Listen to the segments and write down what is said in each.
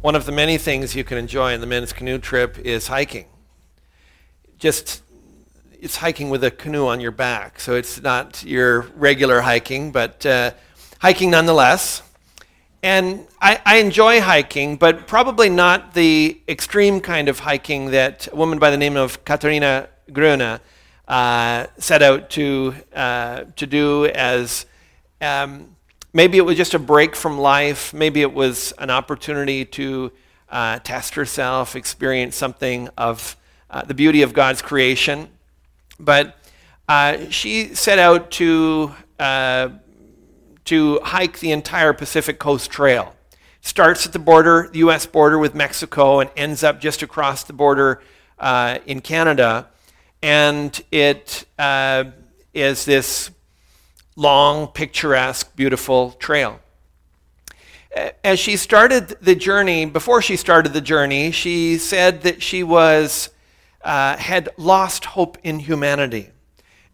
one of the many things you can enjoy in the men's canoe trip is hiking. Just it's hiking with a canoe on your back, so it's not your regular hiking, but uh, hiking nonetheless. And I, I, enjoy hiking, but probably not the extreme kind of hiking that a woman by the name of Katarina Gröna uh, set out to, uh, to do as um, maybe it was just a break from life. Maybe it was an opportunity to uh, test herself, experience something of uh, the beauty of God's creation. But uh, she set out to, uh, to hike the entire Pacific Coast Trail. Starts at the border, the U.S. border with Mexico, and ends up just across the border uh, in Canada. And it uh, is this long, picturesque, beautiful trail. As she started the journey, before she started the journey, she said that she was, uh, had lost hope in humanity.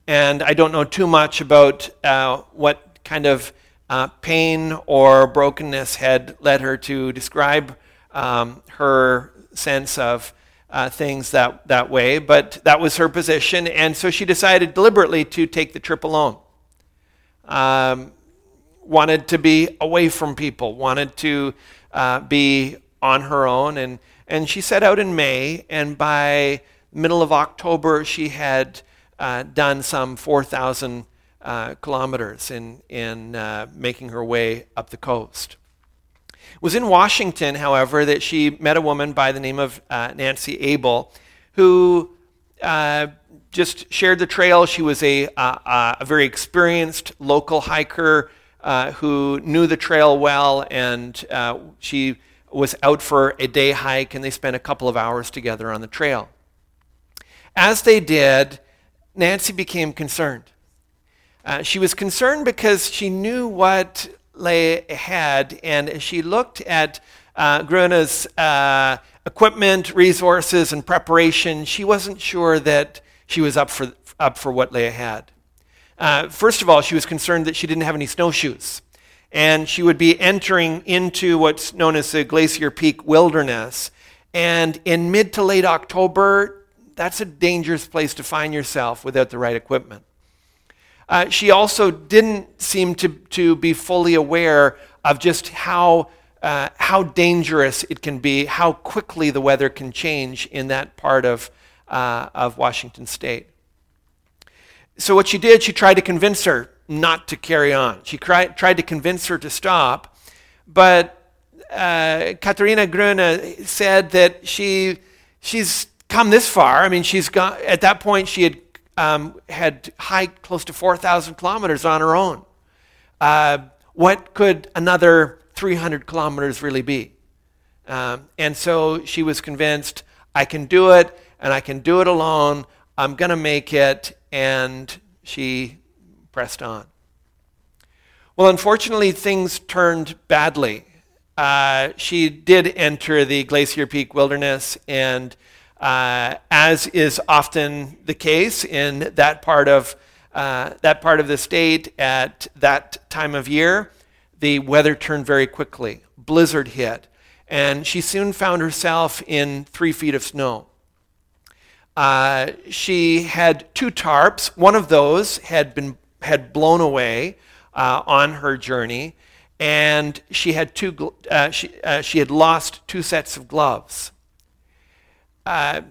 And I don't know too much about uh, what kind of uh, pain or brokenness had led her to describe um, her sense of uh, things that, that way, but that was her position. And so she decided deliberately to take the trip alone um, wanted to be away from people, wanted to uh, be on her own. And, and she set out in May, and by middle of October, she had uh, done some 4,000 uh, kilometers in, in uh, making her way up the coast. It was in Washington, however, that she met a woman by the name of uh, Nancy Abel, who uh, just shared the trail. She was a, uh, a very experienced local hiker uh, who knew the trail well, and uh, she was out for a day hike, and they spent a couple of hours together on the trail. As they did, Nancy became concerned. Uh, she was concerned because she knew what lay ahead, and she looked at uh, Gröna's uh, equipment, resources, and preparation, she wasn't sure that she was up for, up for what lay ahead. Uh, first of all, she was concerned that she didn't have any snowshoes. And she would be entering into what's known as the Glacier Peak Wilderness. And in mid to late October, that's a dangerous place to find yourself without the right equipment. Uh, she also didn't seem to, to be fully aware of just how, uh, how dangerous it can be, how quickly the weather can change in that part of uh, of Washington State. So, what she did, she tried to convince her not to carry on. She tried, tried to convince her to stop, but uh, Katarina Gröna said that she, she's come this far. I mean, she's gone, at that point, she had, um, had hiked close to 4,000 kilometers on her own. Uh, what could another 300 kilometers really be? Um, and so she was convinced, I can do it and I can do it alone. I'm going to make it. And she pressed on. Well, unfortunately, things turned badly. Uh, she did enter the Glacier Peak Wilderness, and uh, as is often the case in that part of uh, that part of the state at that time of year, the weather turned very quickly. Blizzard hit, and she soon found herself in three feet of snow. Uh, she had two tarps. One of those had been had blown away uh, on her journey, and she had two. Uh, she uh, she had lost two sets of gloves. Uh,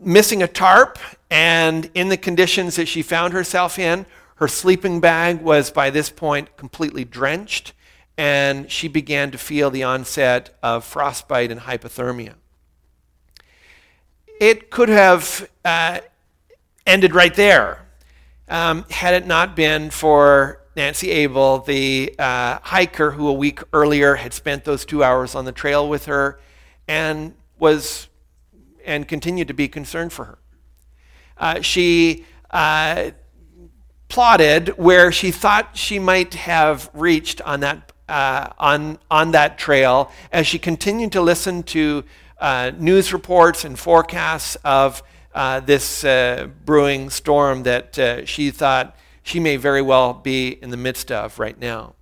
missing a tarp, and in the conditions that she found herself in, her sleeping bag was by this point completely drenched, and she began to feel the onset of frostbite and hypothermia it could have uh, ended right there um, had it not been for Nancy Abel, the uh, hiker who a week earlier had spent those two hours on the trail with her and was and continued to be concerned for her. Uh, she uh, plotted where she thought she might have reached on that uh, on on that trail as she continued to listen to uh, news reports and forecasts of uh, this uh, brewing storm that uh, she thought she may very well be in the midst of right now.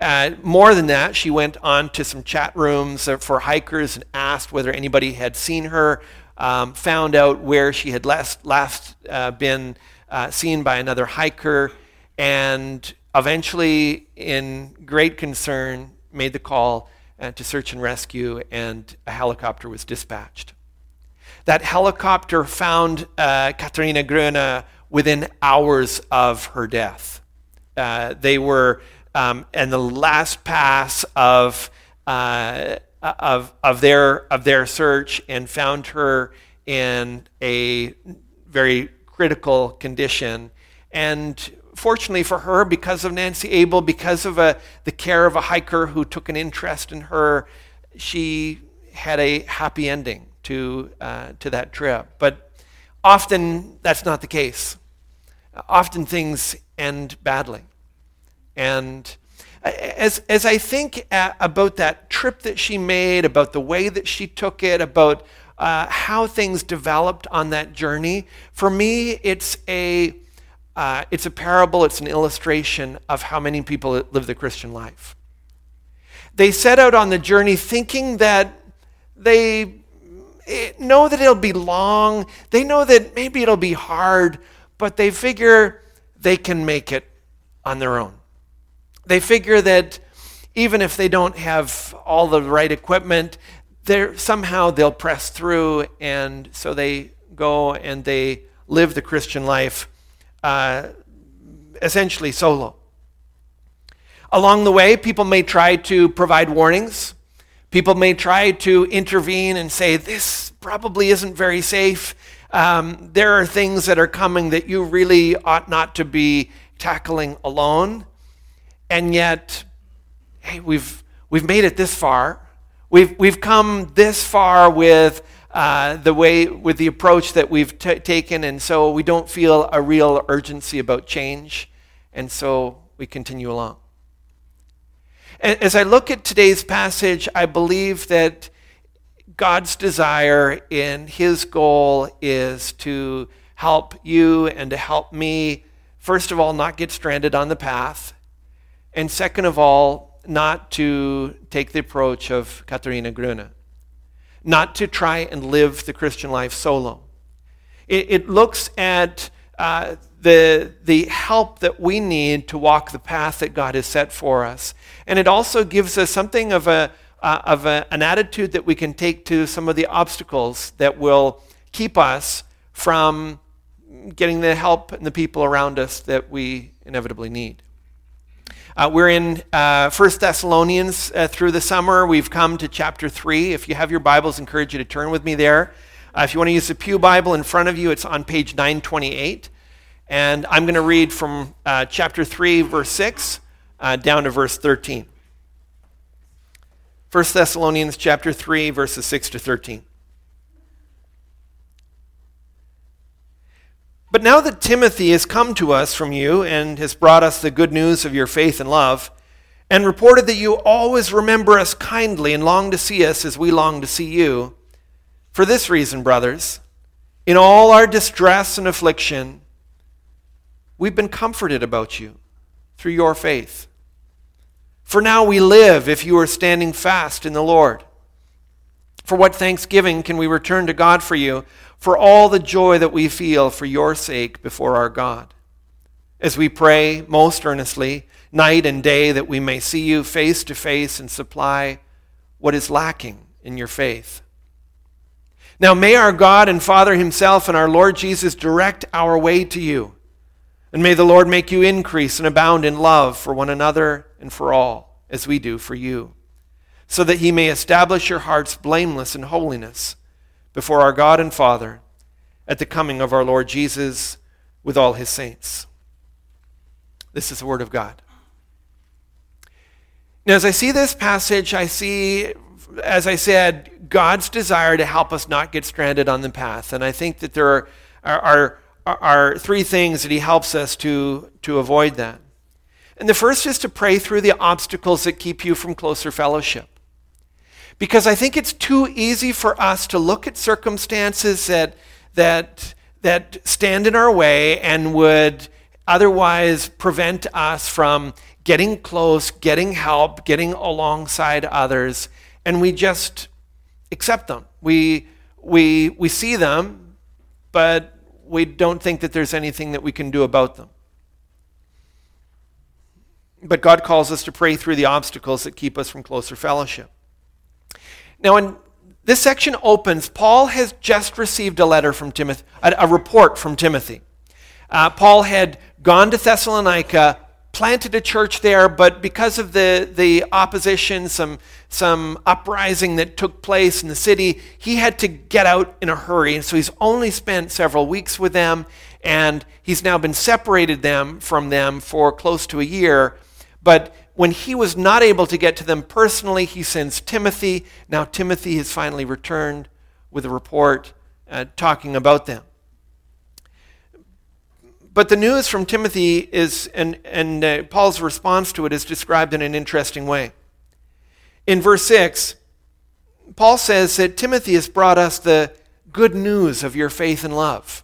Uh, more than that, she went on to some chat rooms for hikers and asked whether anybody had seen her, um, found out where she had last, last uh, been uh, seen by another hiker, and eventually, in great concern, made the call uh, to search and rescue, and a helicopter was dispatched. That helicopter found uh, Katarina Gröna within hours of her death. Uh, they were um, in the last pass of, uh, of, of, their, of their search and found her in a very critical condition. And fortunately for her, because of Nancy Abel, because of a, the care of a hiker who took an interest in her, she had a happy ending to, uh, to that trip. But often that's not the case. Often things end badly. And as, as I think about that trip that she made, about the way that she took it, about uh, how things developed on that journey, for me, it's a, uh, it's a parable, it's an illustration of how many people live the Christian life. They set out on the journey thinking that they eh, know that it'll be long, they know that maybe it'll be hard, but they figure they can make it on their own. They figure that even if they don't have all the right equipment, somehow they'll press through, and so they go and they live the Christian life uh, essentially solo. Along the way, people may try to provide warnings. People may try to intervene and say, This probably isn't very safe. Um, there are things that are coming that you really ought not to be tackling alone. And yet, hey, we've, we've made it this far. We've, we've come this far with uh, the way, with the approach that we've t- taken, and so we don't feel a real urgency about change, and so we continue along. As I look at today's passage, I believe that God's desire in His goal is to help you and to help me, first of all, not get stranded on the path, and second of all, not to take the approach of Katarina Gröna, not to try and live the Christian life solo. It, it looks at uh, the, the help that we need to walk the path that God has set for us. And it also gives us something of, a, uh, of a, an attitude that we can take to some of the obstacles that will keep us from getting the help and the people around us that we inevitably need. Uh, we're in uh, 1 Thessalonians uh, through the summer. We've come to chapter 3. If you have your Bibles, I encourage you to turn with me there. Uh, if you want to use the Pew Bible in front of you, it's on page 928. And I'm going to read from uh, chapter 3, verse 6, uh, down to verse 13. 1 Thessalonians chapter 3, verses 6 to 13. But now that Timothy has come to us from you and has brought us the good news of your faith and love, and reported that you always remember us kindly and long to see us as we long to see you, for this reason, brothers, in all our distress and affliction, we've been comforted about you through your faith. For now we live if you are standing fast in the Lord. For what thanksgiving can we return to God for you? for all the joy that we feel for your sake before our God. As we pray most earnestly, night and day, that we may see you face to face and supply what is lacking in your faith. Now, may our God and Father Himself and our Lord Jesus direct our way to you. And may the Lord make you increase and abound in love for one another and for all, as we do for you, so that He may establish your hearts blameless in holiness before our God and Father at the coming of our Lord Jesus with all his saints. This is the Word of God. Now, as I see this passage, I see, as I said, God's desire to help us not get stranded on the path. And I think that there are, are, are, are three things that he helps us to, to avoid that. And the first is to pray through the obstacles that keep you from closer fellowship. Because I think it's too easy for us to look at circumstances that, that, that stand in our way and would otherwise prevent us from getting close, getting help, getting alongside others, and we just accept them. We, we, we see them, but we don't think that there's anything that we can do about them. But God calls us to pray through the obstacles that keep us from closer fellowship. Now, when this section opens, Paul has just received a letter from Timothy, a, a report from Timothy. Uh, Paul had gone to Thessalonica, planted a church there, but because of the, the opposition, some, some uprising that took place in the city, he had to get out in a hurry. And so he's only spent several weeks with them, and he's now been separated them from them for close to a year. But when he was not able to get to them personally, he sends Timothy. Now, Timothy has finally returned with a report uh, talking about them. But the news from Timothy is, and, and uh, Paul's response to it is described in an interesting way. In verse 6, Paul says that Timothy has brought us the good news of your faith and love.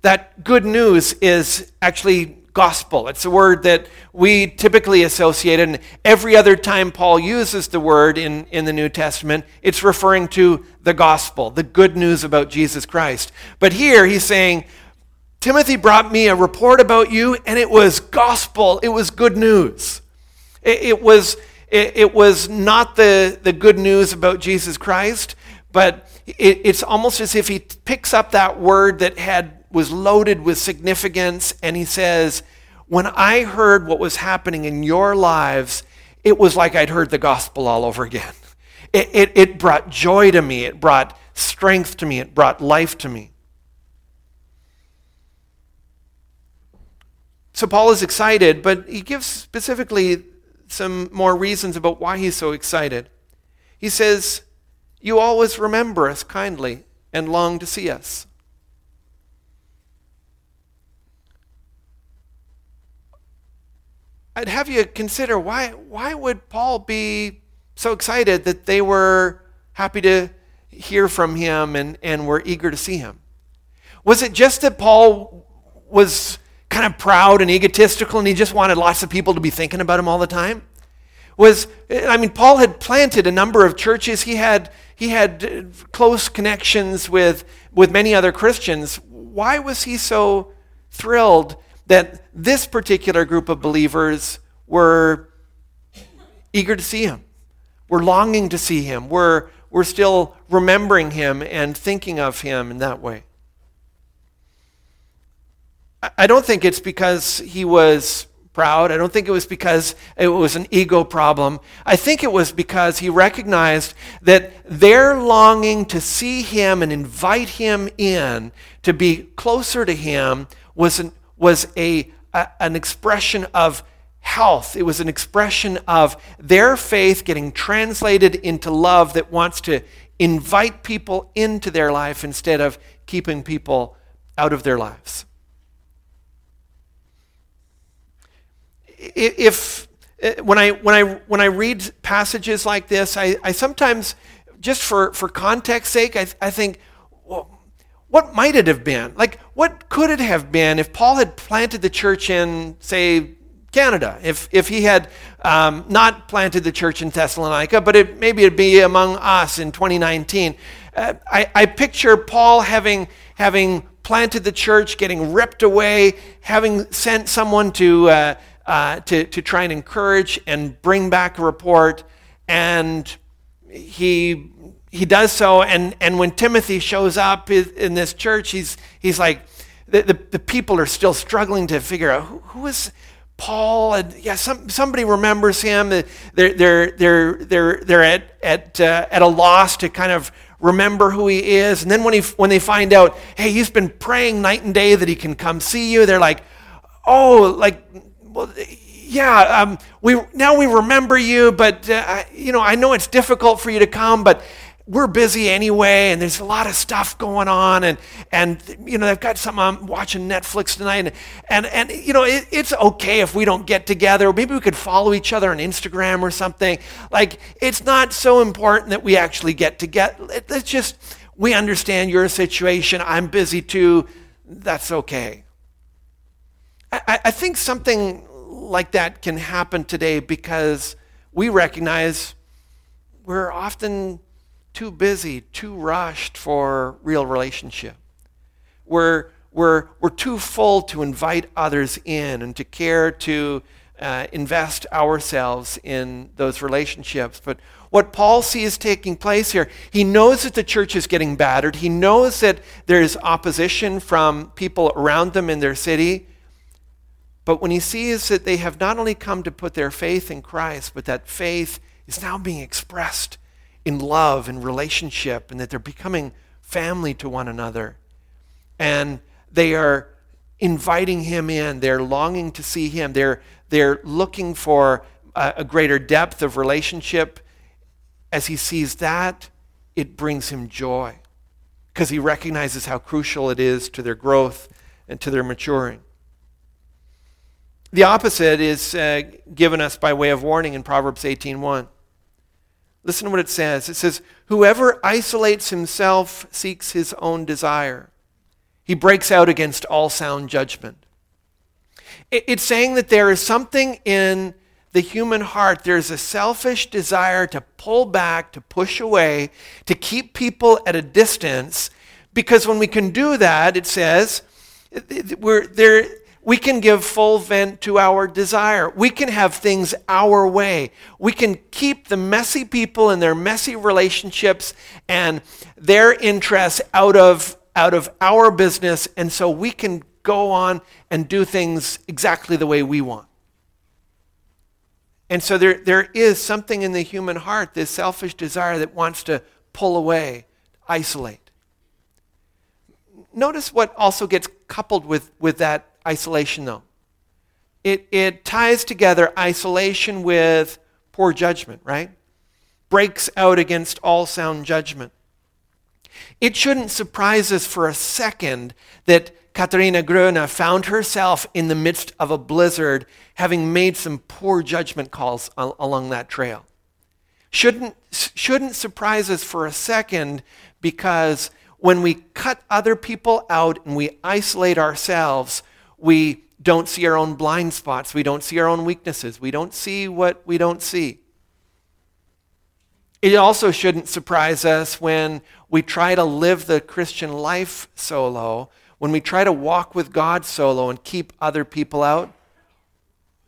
That good news is actually gospel. It's a word that we typically associate, and every other time Paul uses the word in, in the New Testament, it's referring to the gospel, the good news about Jesus Christ. But here he's saying, Timothy brought me a report about you, and it was gospel, it was good news. It, it was, it, it, was not the, the good news about Jesus Christ, but it, it's almost as if he picks up that word that had was loaded with significance, and he says, When I heard what was happening in your lives, it was like I'd heard the gospel all over again. It, it, it brought joy to me, it brought strength to me, it brought life to me. So Paul is excited, but he gives specifically some more reasons about why he's so excited. He says, You always remember us kindly and long to see us. I'd have you consider why, why would Paul be so excited that they were happy to hear from him and, and were eager to see him? Was it just that Paul was kind of proud and egotistical and he just wanted lots of people to be thinking about him all the time? Was I mean Paul had planted a number of churches. He had he had close connections with with many other Christians. Why was he so thrilled that this particular group of believers were eager to see him, were longing to see him, were, were still remembering him and thinking of him in that way. I don't think it's because he was proud. I don't think it was because it was an ego problem. I think it was because he recognized that their longing to see him and invite him in to be closer to him was an, was a, a, an expression of health. It was an expression of their faith getting translated into love that wants to invite people into their life instead of keeping people out of their lives. If eh, when I when I when I read passages like this, I, I sometimes just for, for context sake, I, I think, what might it have been? Like, what could it have been if Paul had planted the church in, say, Canada? If, if he had um, not planted the church in Thessalonica, but it, maybe it'd be among us in 2019. Uh, I, I picture Paul having, having planted the church, getting ripped away, having sent someone to, uh, uh, to, to try and encourage and bring back a report, and he he does so, and, and when Timothy shows up in this church, he's, he's like, the, the, the people are still struggling to figure out who, who is Paul? And yeah, some, somebody remembers him. They're, they're, they're, they're, they're at, at, uh, at a loss to kind of remember who he is. And then when, he, when they find out, hey, he's been praying night and day that he can come see you, they're like, oh, like, well, yeah, um, we, now we remember you, but, uh, you know, I know it's difficult for you to come, but we're busy anyway, and there's a lot of stuff going on, and and you know they've got some. I'm watching Netflix tonight, and and, and you know it, it's okay if we don't get together. Maybe we could follow each other on Instagram or something. Like it's not so important that we actually get together. Let's just we understand your situation. I'm busy too. That's okay. I, I think something like that can happen today because we recognize we're often too busy, too rushed for real relationship. We're, we're, we're too full to invite others in and to care to uh, invest ourselves in those relationships. But what Paul sees taking place here, he knows that the church is getting battered. He knows that there's opposition from people around them in their city. But when he sees that they have not only come to put their faith in Christ, but that faith is now being expressed in love and relationship, and that they're becoming family to one another. And they are inviting him in. They're longing to see him. They're, they're looking for a, a greater depth of relationship. As he sees that, it brings him joy because he recognizes how crucial it is to their growth and to their maturing. The opposite is uh, given us by way of warning in Proverbs 18:1. Listen to what it says. It says, Whoever isolates himself seeks his own desire. He breaks out against all sound judgment. It's saying that there is something in the human heart, there's a selfish desire to pull back, to push away, to keep people at a distance, because when we can do that, it says, we're, there, we can give full vent to our desire. We can have things our way. We can keep the messy people and their messy relationships and their interests out of, out of our business, and so we can go on and do things exactly the way we want. And so there, there is something in the human heart, this selfish desire that wants to pull away, isolate. Notice what also gets coupled with, with that isolation, though. It, it ties together isolation with poor judgment, right? Breaks out against all sound judgment. It shouldn't surprise us for a second that Katarina Gröna found herself in the midst of a blizzard, having made some poor judgment calls along that trail. Shouldn't, shouldn't surprise us for a second because when we cut other people out and we isolate ourselves, we don't see our own blind spots. We don't see our own weaknesses. We don't see what we don't see. It also shouldn't surprise us when we try to live the Christian life solo, when we try to walk with God solo and keep other people out.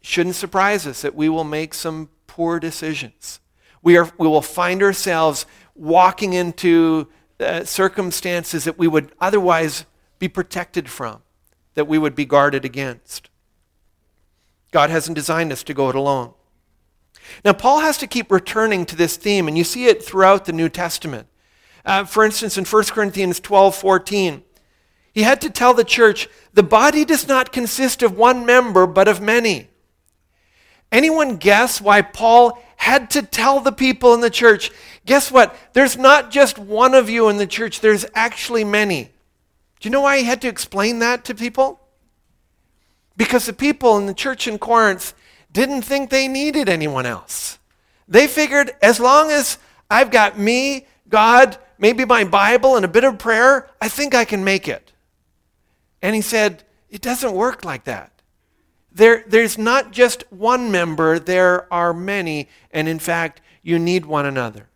Shouldn't surprise us that we will make some poor decisions. We, are, we will find ourselves walking into uh, circumstances that we would otherwise be protected from that we would be guarded against. God hasn't designed us to go it alone. Now, Paul has to keep returning to this theme, and you see it throughout the New Testament. Uh, for instance, in 1 Corinthians 12 14, he had to tell the church, the body does not consist of one member, but of many. Anyone guess why Paul had to tell the people in the church, guess what? There's not just one of you in the church, there's actually many. Do you know why he had to explain that to people? Because the people in the church in Corinth didn't think they needed anyone else. They figured as long as I've got me, God, maybe my Bible, and a bit of prayer, I think I can make it. And he said, It doesn't work like that. There, there's not just one member, there are many, and in fact, you need one another.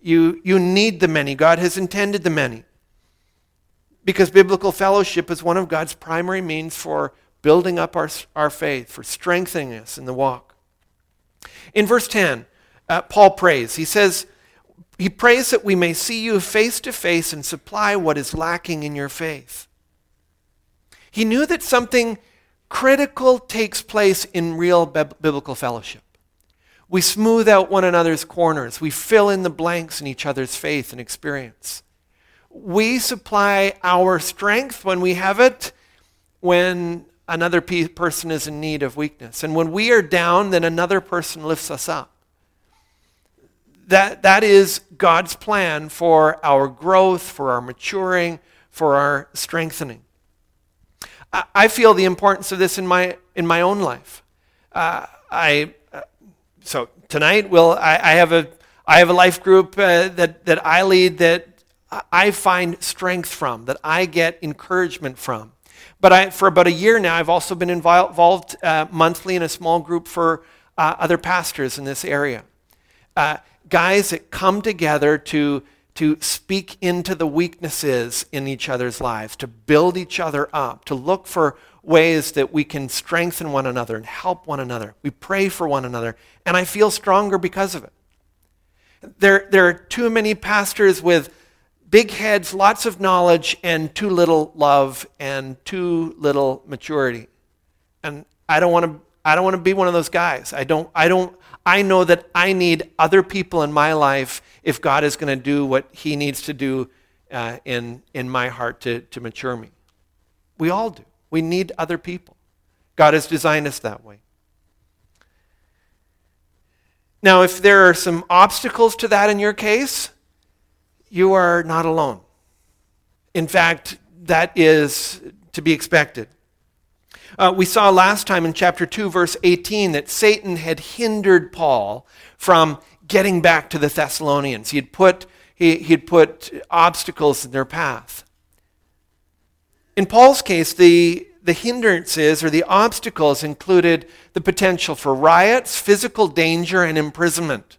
You, you need the many. God has intended the many. Because biblical fellowship is one of God's primary means for building up our, our faith, for strengthening us in the walk. In verse 10, uh, Paul prays. He says, He prays that we may see you face to face and supply what is lacking in your faith. He knew that something critical takes place in real biblical fellowship. We smooth out one another's corners, we fill in the blanks in each other's faith and experience we supply our strength when we have it, when another pe- person is in need of weakness. And when we are down, then another person lifts us up. That, that is God's plan for our growth, for our maturing, for our strengthening. I, I feel the importance of this in my, in my own life. Uh, I, uh, so tonight, will I, I, have a, I have a life group uh, that, that I lead that I find strength from, that I get encouragement from. But I, for about a year now, I've also been involved uh, monthly in a small group for uh, other pastors in this area. Uh, guys that come together to, to speak into the weaknesses in each other's lives, to build each other up, to look for ways that we can strengthen one another and help one another. We pray for one another, and I feel stronger because of it. There, there are too many pastors with big heads, lots of knowledge, and too little love and too little maturity. And I don't want to I don't want to be one of those guys. I don't I don't I know that I need other people in my life if God is going to do what he needs to do uh, in, in my heart to, to mature me. We all do. We need other people. God has designed us that way. Now, if there are some obstacles to that in your case, you are not alone. In fact, that is to be expected. Uh, we saw last time in chapter 2, verse 18, that Satan had hindered Paul from getting back to the Thessalonians. He had put, he, he had put obstacles in their path. In Paul's case, the, the hindrances or the obstacles included the potential for riots, physical danger, and imprisonment.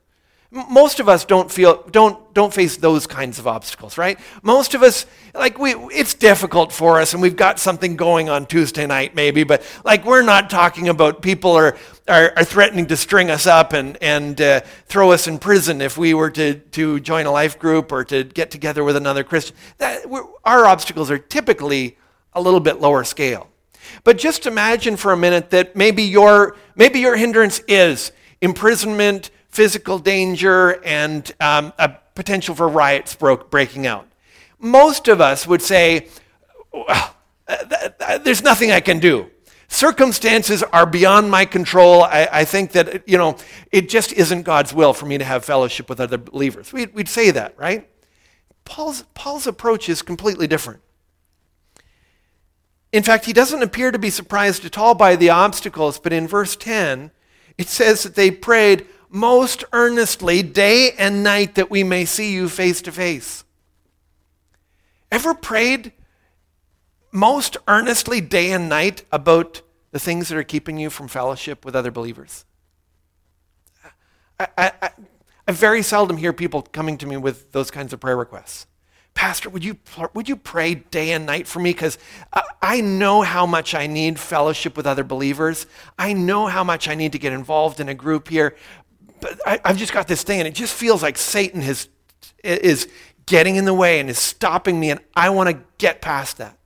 Most of us don't feel don't don't face those kinds of obstacles, right? Most of us like we it's difficult for us and we've got something going on Tuesday night maybe, but like we're not talking about people are are, are threatening to string us up and and uh, throw us in prison if we were to to join a life group or to get together with another Christian. That our obstacles are typically a little bit lower scale. But just imagine for a minute that maybe your maybe your hindrance is imprisonment physical danger and um, a potential for riots broke, breaking out. Most of us would say, well, there's nothing I can do. Circumstances are beyond my control. I, I, think that, you know, it just isn't God's will for me to have fellowship with other believers. We'd, we'd say that, right? Paul's, Paul's approach is completely different. In fact, he doesn't appear to be surprised at all by the obstacles, but in verse 10, it says that they prayed, most earnestly day and night that we may see you face to face. Ever prayed most earnestly day and night about the things that are keeping you from fellowship with other believers? I, I, I very seldom hear people coming to me with those kinds of prayer requests. Pastor, would you, would you pray day and night for me? Because I know how much I need fellowship with other believers. I know how much I need to get involved in a group here I, have just got this thing, and it just feels like Satan has, is getting in the way and is stopping me, and I want to get past that.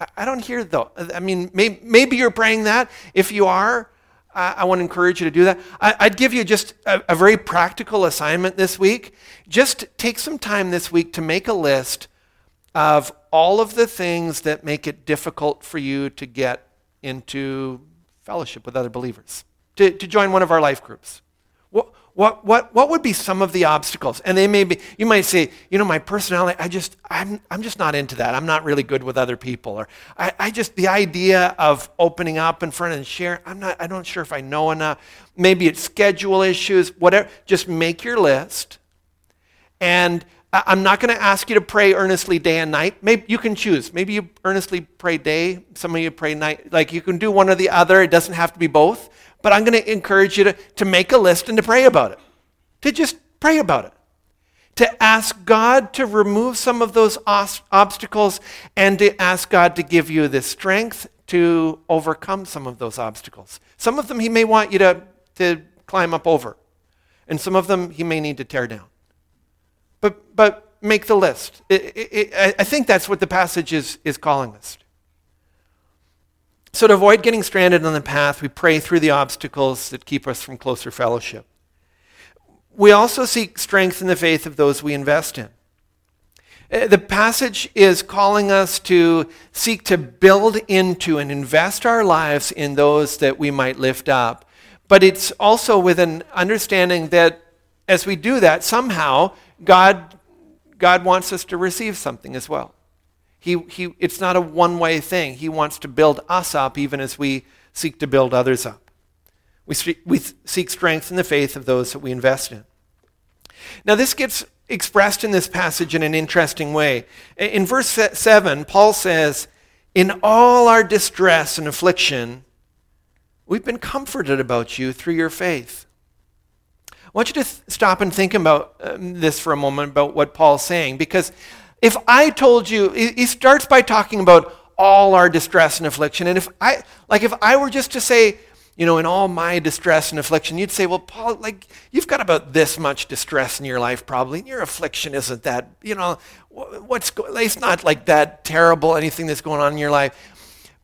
I, I don't hear though. I mean, may, maybe you're praying that. If you are, I, I want to encourage you to do that. I, would give you just a, a very practical assignment this week. Just take some time this week to make a list of all of the things that make it difficult for you to get into fellowship with other believers, to, to join one of our life groups. What, what, what, what would be some of the obstacles? And they may be, you might say, you know, my personality, I just, I'm, I'm just not into that. I'm not really good with other people. Or I, I just, the idea of opening up in front and sharing, I'm not, I'm not sure if I know enough. Maybe it's schedule issues, whatever. Just make your list. And I'm not going to ask you to pray earnestly day and night. Maybe you can choose. Maybe you earnestly pray day. Some of you pray night. Like you can do one or the other. It doesn't have to be both. But I'm going to encourage you to, to make a list and to pray about it, to just pray about it, to ask God to remove some of those os- obstacles and to ask God to give you the strength to overcome some of those obstacles. Some of them He may want you to, to climb up over, and some of them He may need to tear down. But, but make the list. It, it, it, I think that's what the passage is, is calling us. So, to avoid getting stranded on the path, we pray through the obstacles that keep us from closer fellowship. We also seek strength in the faith of those we invest in. Uh, the passage is calling us to seek to build into and invest our lives in those that we might lift up. But it's also with an understanding that as we do that, somehow God, God wants us to receive something as well. He, he, it's not a one way thing. He wants to build us up even as we seek to build others up. We, we seek strength in the faith of those that we invest in. Now, this gets expressed in this passage in an interesting way. In verse 7, Paul says, In all our distress and affliction, we've been comforted about you through your faith. I want you to th- stop and think about um, this for a moment about what Paul's saying, because if I told you, he starts by talking about all our distress and affliction, and if I, like, if I were just to say, you know, in all my distress and affliction, you'd say, well, Paul, like, you've got about this much distress in your life probably, and your affliction isn't that, you know, what's, it's not like that terrible, anything that's going on in your life.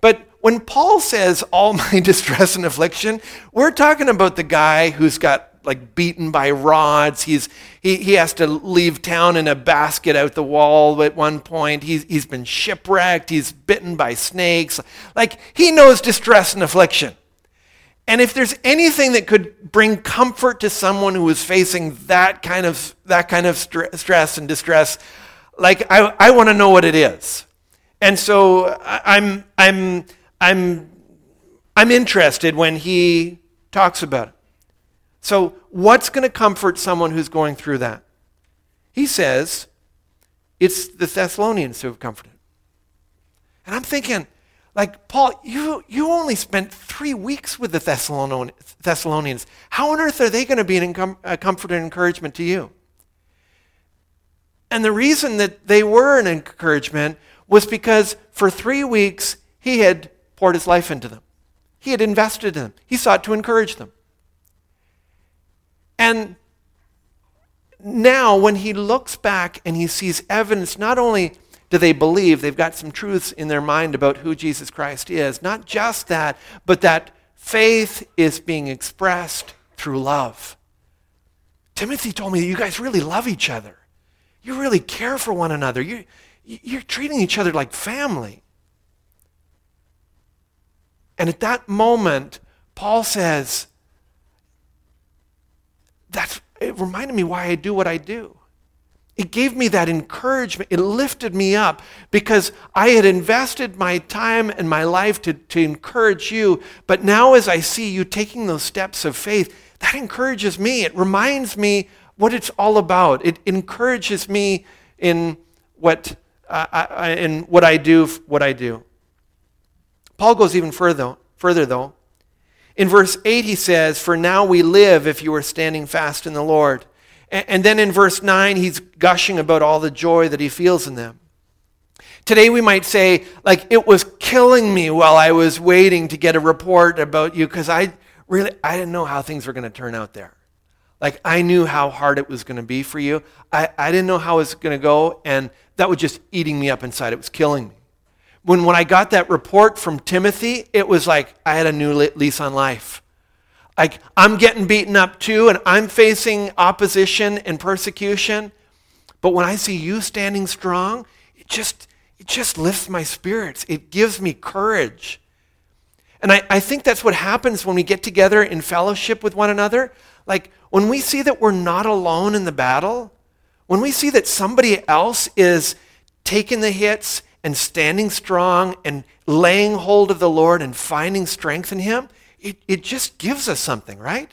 But when Paul says all my distress and affliction, we're talking about the guy who's got like beaten by rods. He's, he, he has to leave town in a basket out the wall at one point. He's, he's been shipwrecked. He's bitten by snakes. Like he knows distress and affliction. And if there's anything that could bring comfort to someone who is facing that kind of, that kind of stress and distress, like I, I want to know what it is. And so I'm, I'm, I'm, I'm interested when he talks about it. So, what's going to comfort someone who's going through that? He says it's the Thessalonians who have comforted. And I'm thinking, like, Paul, you, you only spent three weeks with the Thessalonians. How on earth are they going to be an, a comfort and encouragement to you? And the reason that they were an encouragement was because for three weeks he had poured his life into them. He had invested in them. He sought to encourage them. And now, when he looks back and he sees evidence not only do they believe they've got some truths in their mind about who Jesus Christ is? Not just that, but that faith is being expressed through love. Timothy told me that you guys really love each other. You really care for one another. You, you're treating each other like family. And at that moment, Paul says, that's, it reminded me why I do what I do. It gave me that encouragement. It lifted me up because I had invested my time and my life to, to encourage you. But now, as I see you taking those steps of faith, that encourages me. It reminds me what it's all about. It encourages me in what, uh, I, in what I do. What I do. Paul goes even further. Further though, in verse eight he says, "For now we live if you are standing fast in the Lord." And then in verse 9, he's gushing about all the joy that he feels in them. Today we might say, like, it was killing me while I was waiting to get a report about you because I really, I didn't know how things were going to turn out there. Like, I knew how hard it was going to be for you. I, I didn't know how it was going to go, and that was just eating me up inside. It was killing me. When, when I got that report from Timothy, it was like I had a new lease on life. Like, I'm getting beaten up too, and I'm facing opposition and persecution. But when I see you standing strong, it just, it just lifts my spirits. It gives me courage. And I, I think that's what happens when we get together in fellowship with one another. Like, when we see that we're not alone in the battle, when we see that somebody else is taking the hits and standing strong and laying hold of the Lord and finding strength in Him, it, it just gives us something, right?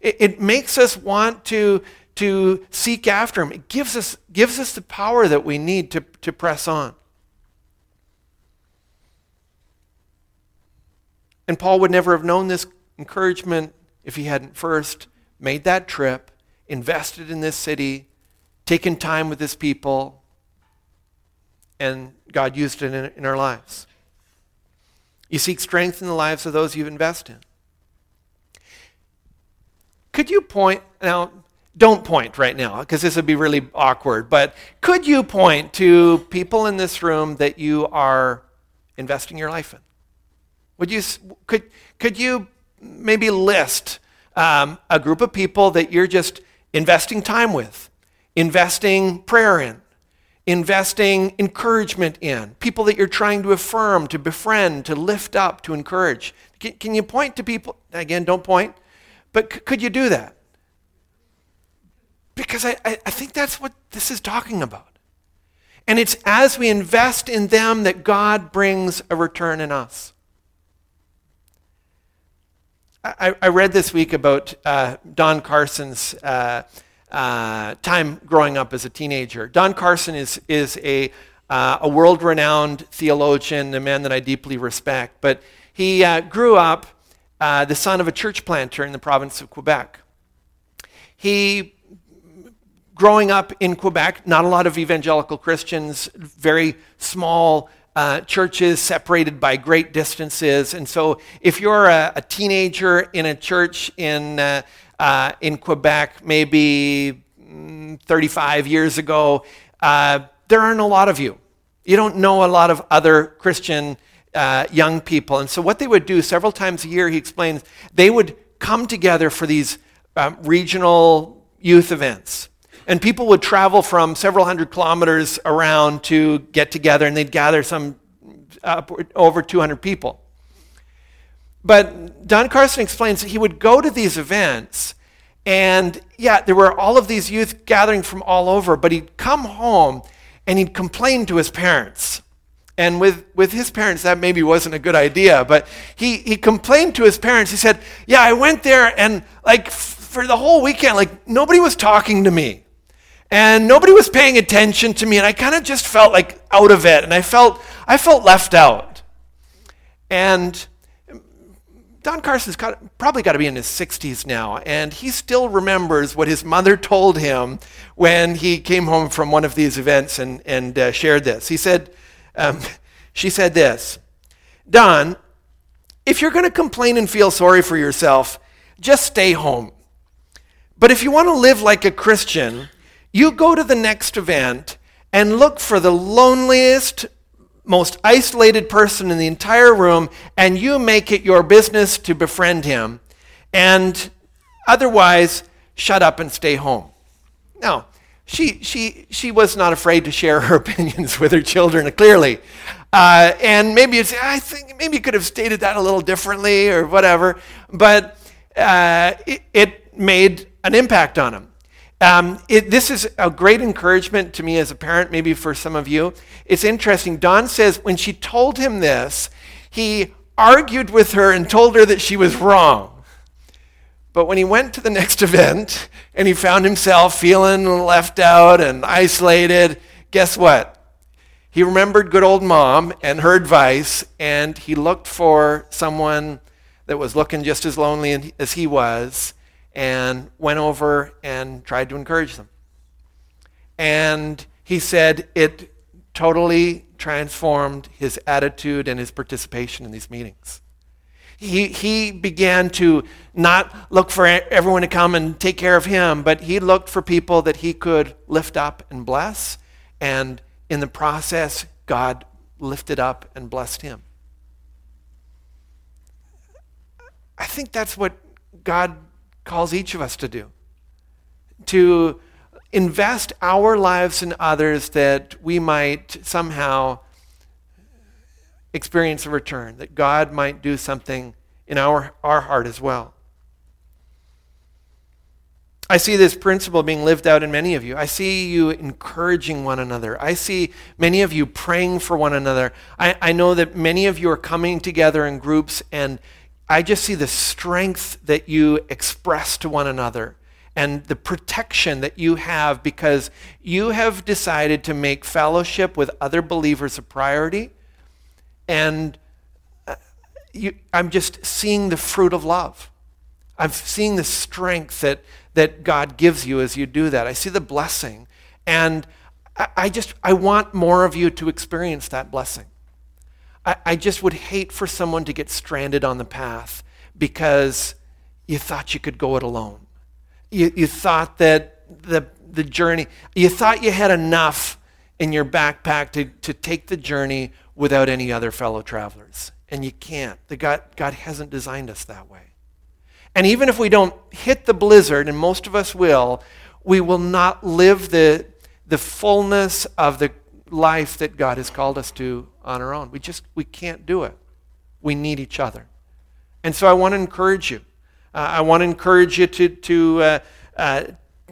It, it makes us want to, to seek after Him. It gives us, gives us the power that we need to, to press on. And Paul would never have known this encouragement if he hadn't first made that trip, invested in this city, taken time with his people, and God used it in, in our lives. You seek strength in the lives of those you invest in. Could you point, now, don't point right now because this would be really awkward, but could you point to people in this room that you are investing your life in? Would you, could, could you maybe list um, a group of people that you're just investing time with, investing prayer in, investing encouragement in, people that you're trying to affirm, to befriend, to lift up, to encourage. Can, can you point to people? Again, don't point, but c- could you do that? Because I, I, I think that's what this is talking about. And it's as we invest in them that God brings a return in us. I, I read this week about uh, Don Carson's uh, uh, time growing up as a teenager. Don Carson is, is a, uh, a world renowned theologian, a man that I deeply respect. But he uh, grew up uh, the son of a church planter in the province of Quebec. He, growing up in Quebec, not a lot of evangelical Christians, very small uh, churches separated by great distances. And so, if you're a, a teenager in a church in, uh, uh, in Quebec, maybe mm, 35 years ago, uh, there aren't a lot of you. You don't know a lot of other Christian uh, young people. And so, what they would do several times a year, he explains, they would come together for these um, regional youth events. And people would travel from several hundred kilometers around to get together, and they'd gather some uh, over 200 people. But Don Carson explains that he would go to these events, and yeah, there were all of these youth gathering from all over, but he'd come home and he'd complain to his parents. And with, with his parents, that maybe wasn't a good idea, but he, he complained to his parents. He said, Yeah, I went there, and like for the whole weekend, like nobody was talking to me and nobody was paying attention to me and i kind of just felt like out of it and i felt i felt left out and don carson's got, probably got to be in his 60s now and he still remembers what his mother told him when he came home from one of these events and, and uh, shared this. He said um, she said this don if you're going to complain and feel sorry for yourself just stay home. But if you want to live like a christian you go to the next event and look for the loneliest, most isolated person in the entire room, and you make it your business to befriend him. And otherwise, shut up and stay home. Now, she, she, she was not afraid to share her opinions with her children, clearly. Uh, and maybe it's, I think maybe you could have stated that a little differently or whatever, but uh, it, it made an impact on him. Um, it, this is a great encouragement to me as a parent, maybe for some of you. It's interesting. Don says when she told him this, he argued with her and told her that she was wrong. But when he went to the next event and he found himself feeling left out and isolated, guess what? He remembered good old mom and her advice, and he looked for someone that was looking just as lonely as he was and went over and tried to encourage them. And he said it totally transformed his attitude and his participation in these meetings. He, he began to not look for everyone to come and take care of him, but he looked for people that he could lift up and bless. And in the process, God lifted up and blessed him. I think that's what God calls each of us to do to invest our lives in others that we might somehow experience a return, that God might do something in our, our heart as well. I see this principle being lived out in many of you. I see you encouraging one another. I see many of you praying for one another. I, I know that many of you are coming together in groups and I just see the strength that you express to one another and the protection that you have because you have decided to make fellowship with other believers a priority. And uh, you, I'm just seeing the fruit of love. I'm seeing the strength that, that God gives you as you do that. I see the blessing. And I, I just, I want more of you to experience that blessing. I, I just would hate for someone to get stranded on the path because you thought you could go it alone. You, you thought that the, the journey, you thought you had enough in your backpack to, to take the journey without any other fellow travelers. And you can't. The God, God hasn't designed us that way. And even if we don't hit the blizzard, and most of us will, we will not live the, the fullness of the life that God has called us to on our own. We just we can't do it. We need each other. And so I want to encourage you. Uh, I want to encourage you to to uh, uh,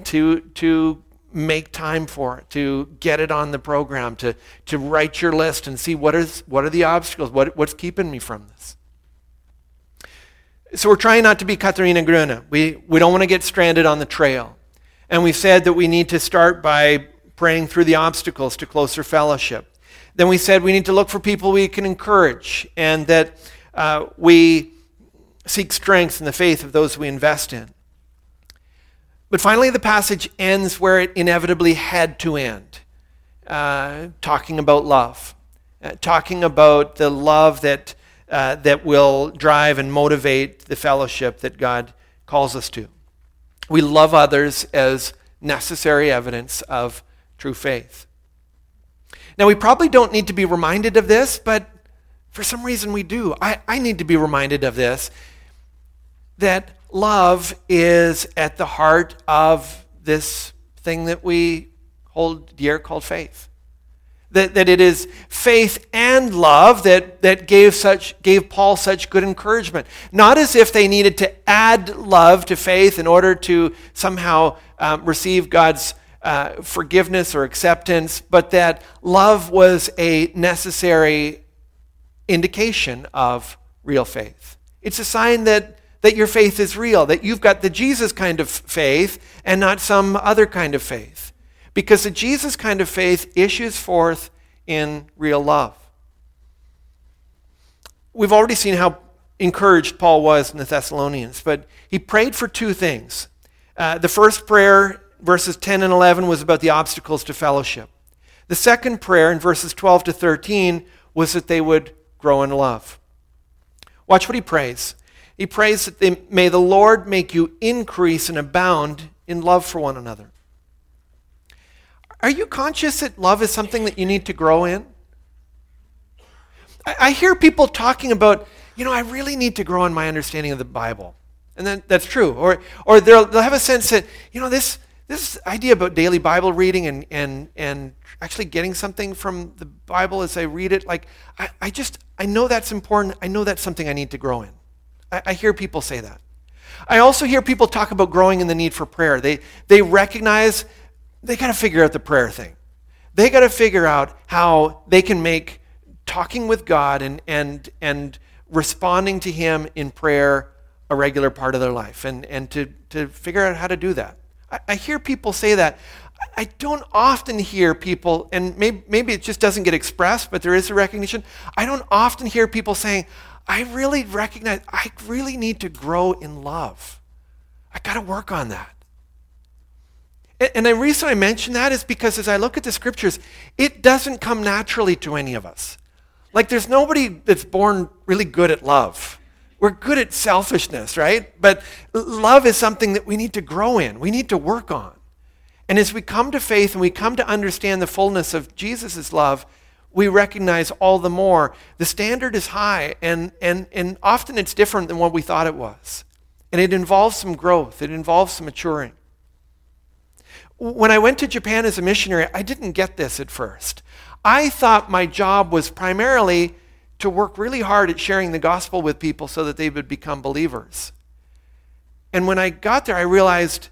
to to make time for it, to get it on the program, to to write your list and see what is what are the obstacles, what what's keeping me from this. So we're trying not to be Katharina Grüne. We we don't want to get stranded on the trail. And we said that we need to start by praying through the obstacles to closer fellowship. Then we said we need to look for people we can encourage and that uh, we seek strength in the faith of those we invest in. But finally, the passage ends where it inevitably had to end, uh, talking about love, uh, talking about the love that, uh, that will drive and motivate the fellowship that God calls us to. We love others as necessary evidence of true faith. Now, we probably don't need to be reminded of this, but for some reason we do. I, I need to be reminded of this that love is at the heart of this thing that we hold dear called faith. That, that it is faith and love that, that gave, such, gave Paul such good encouragement. Not as if they needed to add love to faith in order to somehow um, receive God's uh, forgiveness or acceptance, but that love was a necessary indication of real faith. It's a sign that that your faith is real, that you've got the Jesus kind of faith and not some other kind of faith. Because the Jesus kind of faith issues forth in real love. We've already seen how encouraged Paul was in the Thessalonians, but he prayed for two things. Uh, the first prayer, verses 10 and 11, was about the obstacles to fellowship. The second prayer, in verses 12 to 13, was that they would grow in love. Watch what he prays. He prays that they, may the Lord make you increase and abound in love for one another. Are you conscious that love is something that you need to grow in? I, I hear people talking about, you know, I really need to grow in my understanding of the Bible. And then that's true. Or, or they'll, they'll have a sense that, you know, this, this idea about daily Bible reading and, and, and actually getting something from the Bible as I read it, like, I, I just, I know that's important. I know that's something I need to grow in. I, I hear people say that. I also hear people talk about growing in the need for prayer. They, they recognize they got to figure out the prayer thing. They got to figure out how they can make talking with God and, and, and responding to Him in prayer a regular part of their life and, and to, to figure out how to do that. I, hear people say that. I don't often hear people, and maybe, maybe it just doesn't get expressed, but there is a recognition. I don't often hear people saying, I really recognize I really need to grow in love. I got to work on that. And the reason I mention that is because as I look at the scriptures, it doesn't come naturally to any of us. Like there's nobody that's born really good at love. We're good at selfishness, right? But love is something that we need to grow in, we need to work on. And as we come to faith and we come to understand the fullness of Jesus' love, we recognize all the more the standard is high and, and, and often it's different than what we thought it was. And it involves some growth, it involves some maturing. When I went to Japan as a missionary, I didn't get this at first. I thought my job was primarily to work really hard at sharing the gospel with people so that they would become believers. And when I got there, I realized,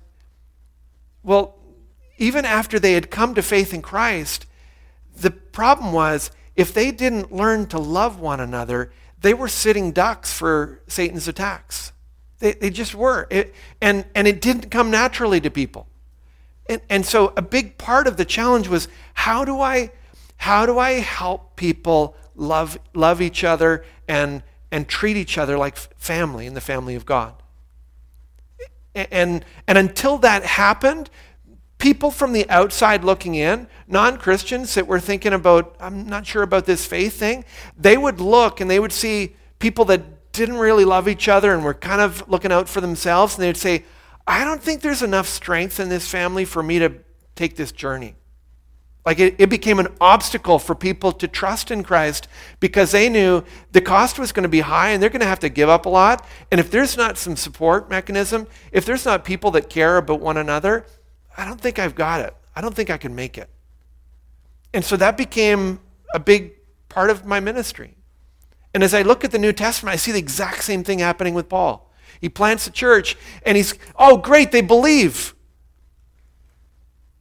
well, even after they had come to faith in Christ, the problem was if they didn't learn to love one another, they were sitting ducks for Satan's attacks. They, they just were. It, and, and it didn't come naturally to people. And, and so a big part of the challenge was how do I, how do I help people love, love each other and, and treat each other like family in the family of God? And, and until that happened, people from the outside looking in, non Christians that were thinking about, I'm not sure about this faith thing, they would look and they would see people that didn't really love each other and were kind of looking out for themselves, and they'd say, I don't think there's enough strength in this family for me to take this journey. Like it, it became an obstacle for people to trust in Christ because they knew the cost was going to be high and they're going to have to give up a lot. And if there's not some support mechanism, if there's not people that care about one another, I don't think I've got it. I don't think I can make it. And so that became a big part of my ministry. And as I look at the New Testament, I see the exact same thing happening with Paul. He plants a church and he's, oh, great, they believe.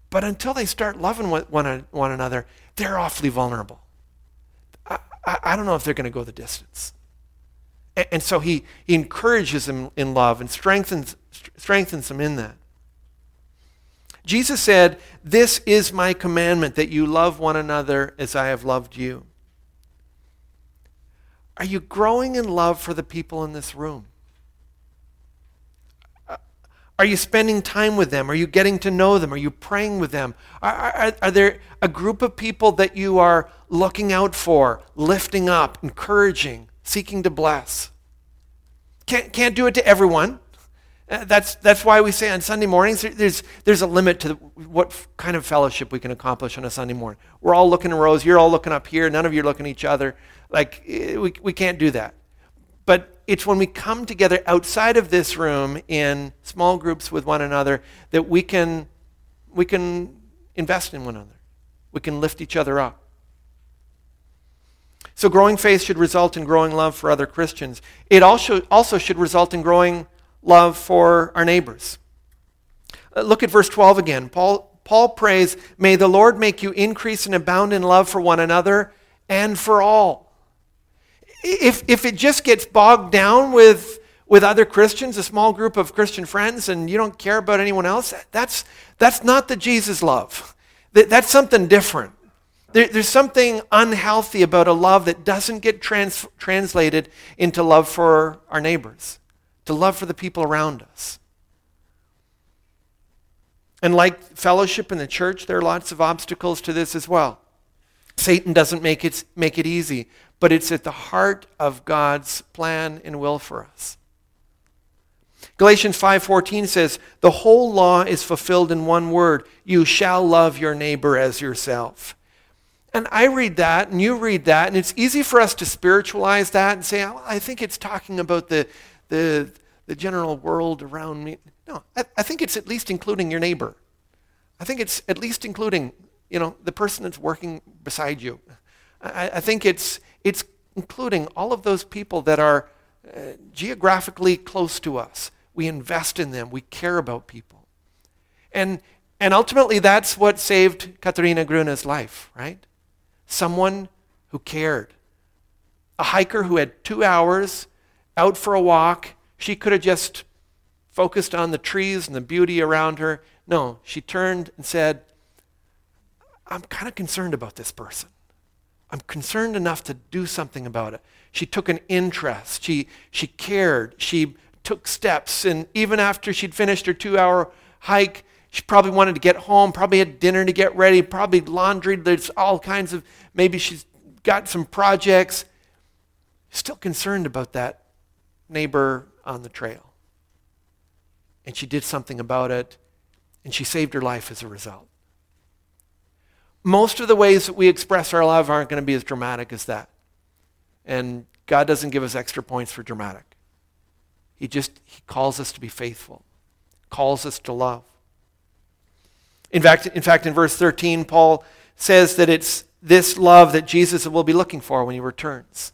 But until they start loving one, one another, they're awfully vulnerable. I, I, I don't know if they're going to go the distance. And, and so he, he encourages them in love and strengthens, strengthens them in that. Jesus said, This is my commandment that you love one another as I have loved you. Are you growing in love for the people in this room? Are you spending time with them? Are you getting to know them? Are you praying with them? Are, are, are, there a group of people that you are looking out for, lifting up, encouraging, seeking to bless? Can't, can't do it to everyone. Uh, that's, that's why we say on Sunday mornings, there's, there's a limit to what kind of fellowship we can accomplish on a Sunday morning. We're all looking in rows. You're all looking up here. None of you are looking at each other. Like, eh, we, we can't do that. But it's when we come together outside of this room in small groups with one another that we can, we can invest in one another. We can lift each other up. So, growing faith should result in growing love for other Christians. It also, also should result in growing love for our neighbors. Uh, look at verse 12 again. Paul, Paul prays, May the Lord make you increase and abound in love for one another and for all if, if it just gets bogged down with, with other Christians, a small group of Christian friends, and you don't care about anyone else, that's, that's not the Jesus love. That, that's something different. There, there's something unhealthy about a love that doesn't get trans, translated into love for our neighbors, to love for the people around us. And like fellowship in the church, there are lots of obstacles to this as well. Satan doesn't make it, make it easy but it's at the heart of God's plan and will for us. Galatians 5:14 says, "The whole law is fulfilled in one word: you shall love your neighbor as yourself." And I read that and you read that and it's easy for us to spiritualize that and say, oh, "I think it's talking about the the the general world around me." No, I, I think it's at least including your neighbor. I think it's at least including, you know, the person that's working beside you. I, I think it's it's including all of those people that are uh, geographically close to us. We invest in them. We care about people. And, and ultimately, that's what saved Katarina Gruna's life, right? Someone who cared. A hiker who had two hours out for a walk. She could have just focused on the trees and the beauty around her. No, she turned and said, I'm kind of concerned about this person. I'm concerned enough to do something about it. She took an interest. She, she cared. She took steps. And even after she'd finished her two hour hike, she probably wanted to get home, probably had dinner to get ready, probably laundry. There's all kinds of, maybe she's got some projects. Still concerned about that neighbor on the trail. And she did something about it, and she saved her life as a result most of the ways that we express our love aren't going to be as dramatic as that. And God doesn't give us extra points for dramatic. He just he calls us to be faithful, calls us to love. In fact, in fact, in verse 13, Paul says that it's this love that Jesus will be looking for when he returns.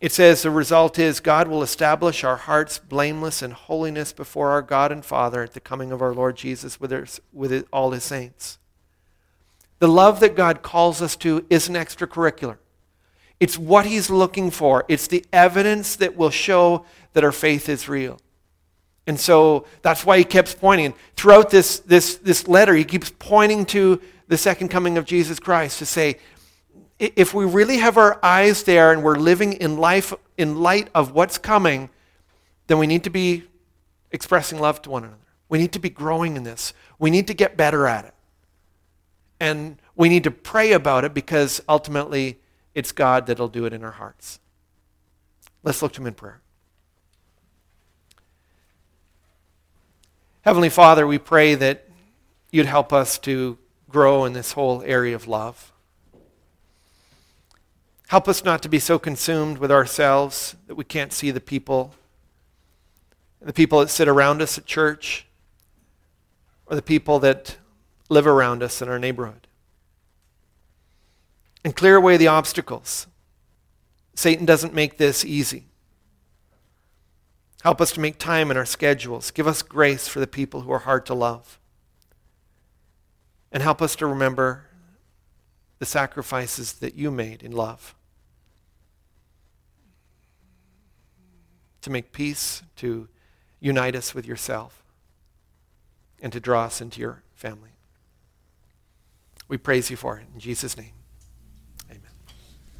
It says the result is God will establish our hearts blameless in holiness before our God and Father at the coming of our Lord Jesus with, his, with all his saints. The love that God calls us to isn't extracurricular. It's what he's looking for. It's the evidence that will show that our faith is real. And so that's why he keeps pointing. Throughout this, this, this letter, he keeps pointing to the second coming of Jesus Christ to say, if we really have our eyes there and we're living in life in light of what's coming, then we need to be expressing love to one another. We need to be growing in this. We need to get better at it. And we need to pray about it because ultimately it's God that'll do it in our hearts. Let's look to Him in prayer. Heavenly Father, we pray that you'd help us to grow in this whole area of love. Help us not to be so consumed with ourselves that we can't see the people, the people that sit around us at church, or the people that live around us in our neighborhood. And clear away the obstacles. Satan doesn't make this easy. Help us to make time in our schedules. Give us grace for the people who are hard to love. And help us to remember the sacrifices that you made in love. to make peace, to unite us with yourself, and to draw us into your family. We praise you for it in Jesus' name.